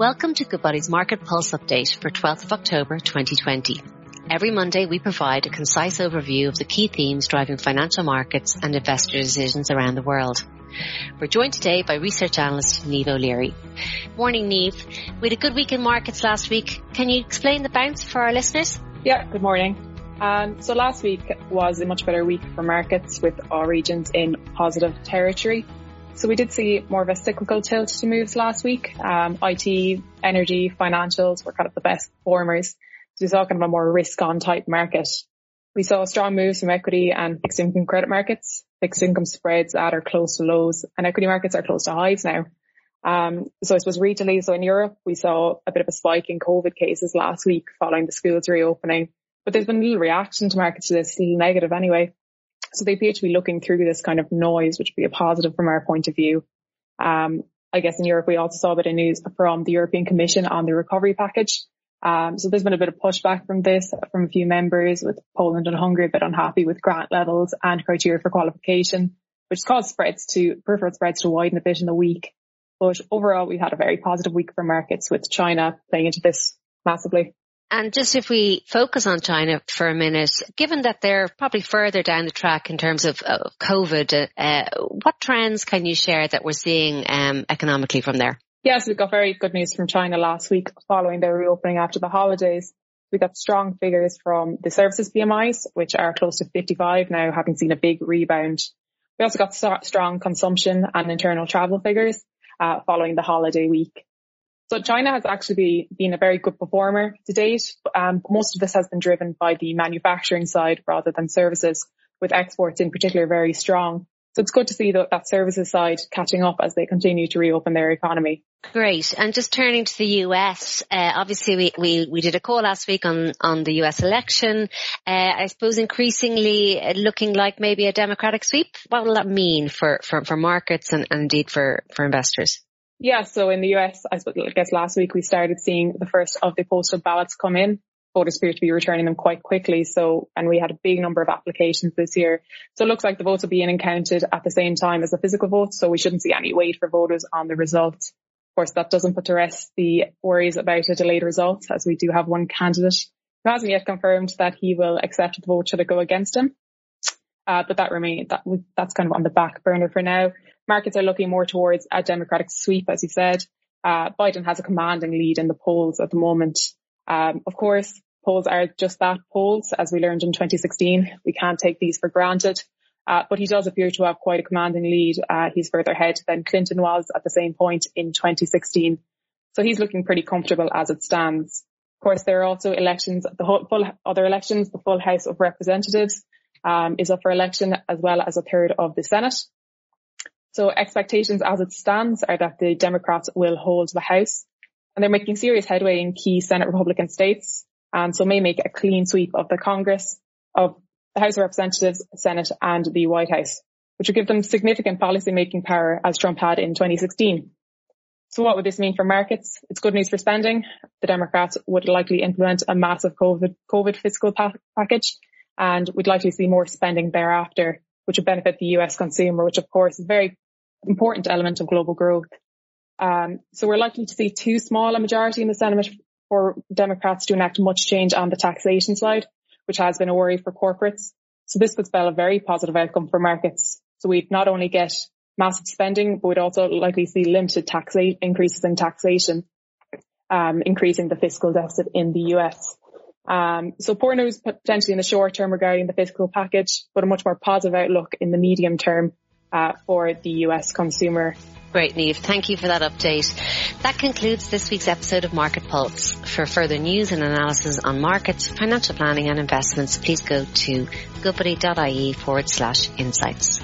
Welcome to Goodbody's Market Pulse Update for 12th of October 2020. Every Monday we provide a concise overview of the key themes driving financial markets and investor decisions around the world. We're joined today by research analyst Niamh O'Leary. Morning Niamh. We had a good week in markets last week. Can you explain the bounce for our listeners? Yeah, good morning. Um, so last week was a much better week for markets with all regions in positive territory. So we did see more of a cyclical tilt to moves last week. Um, IT, energy, financials were kind of the best performers. So we saw kind of a more risk on type market. We saw strong moves from equity and fixed income credit markets. Fixed income spreads at or close to lows and equity markets are close to highs now. Um, so I suppose regionally, so in Europe, we saw a bit of a spike in COVID cases last week following the schools reopening, but there's been little reaction to markets to this, little negative anyway. So they appear to be looking through this kind of noise, which would be a positive from our point of view. Um, I guess in Europe, we also saw a bit of news from the European Commission on the recovery package. Um, so there's been a bit of pushback from this from a few members with Poland and Hungary a bit unhappy with grant levels and criteria for qualification, which caused spreads to, peripheral spreads to widen a bit in the week. But overall, we had a very positive week for markets with China playing into this massively. And just if we focus on China for a minute, given that they're probably further down the track in terms of uh, COVID, uh, what trends can you share that we're seeing um, economically from there? Yes, we got very good news from China last week following their reopening after the holidays. We got strong figures from the services PMIs, which are close to 55 now, having seen a big rebound. We also got st- strong consumption and internal travel figures uh, following the holiday week. So China has actually been a very good performer to date. Um, most of this has been driven by the manufacturing side rather than services, with exports in particular very strong. So it's good to see that, that services side catching up as they continue to reopen their economy. Great. And just turning to the US, uh, obviously we, we, we did a call last week on, on the US election. Uh, I suppose increasingly looking like maybe a democratic sweep. What will that mean for, for, for markets and, and indeed for, for investors? Yeah, so in the US, I guess last week we started seeing the first of the postal ballots come in. Voters appear to be returning them quite quickly. So, and we had a big number of applications this year. So it looks like the votes will be in and counted at the same time as the physical votes. So we shouldn't see any wait for voters on the results. Of course, that doesn't put to rest the worries about a delayed result as we do have one candidate who hasn't yet confirmed that he will accept the vote should it go against him. Uh, but that remains, that, that's kind of on the back burner for now markets are looking more towards a democratic sweep, as you said. Uh, Biden has a commanding lead in the polls at the moment. Um, of course, polls are just that polls, as we learned in 2016. We can't take these for granted. Uh, but he does appear to have quite a commanding lead. Uh, he's further ahead than Clinton was at the same point in 2016. So he's looking pretty comfortable as it stands. Of course, there are also elections, the whole, full other elections, the full House of Representatives um, is up for election as well as a third of the Senate. So expectations as it stands are that the Democrats will hold the House and they're making serious headway in key Senate Republican states and so may make a clean sweep of the Congress, of the House of Representatives, Senate and the White House, which would give them significant policy making power as Trump had in 2016. So what would this mean for markets? It's good news for spending. The Democrats would likely implement a massive COVID, COVID fiscal pa- package and we'd likely see more spending thereafter which would benefit the US consumer, which of course is a very important element of global growth. Um, so we're likely to see too small a majority in the Senate for Democrats to enact much change on the taxation side, which has been a worry for corporates. So this could spell a very positive outcome for markets. So we'd not only get massive spending, but we'd also likely see limited tax increases in taxation, um, increasing the fiscal deficit in the US. Um, so poor news potentially in the short term regarding the fiscal package, but a much more positive outlook in the medium term uh, for the US consumer. Great, Niamh. Thank you for that update. That concludes this week's episode of Market Pulse. For further news and analysis on markets, financial planning and investments, please go to goodbody.ie forward slash insights.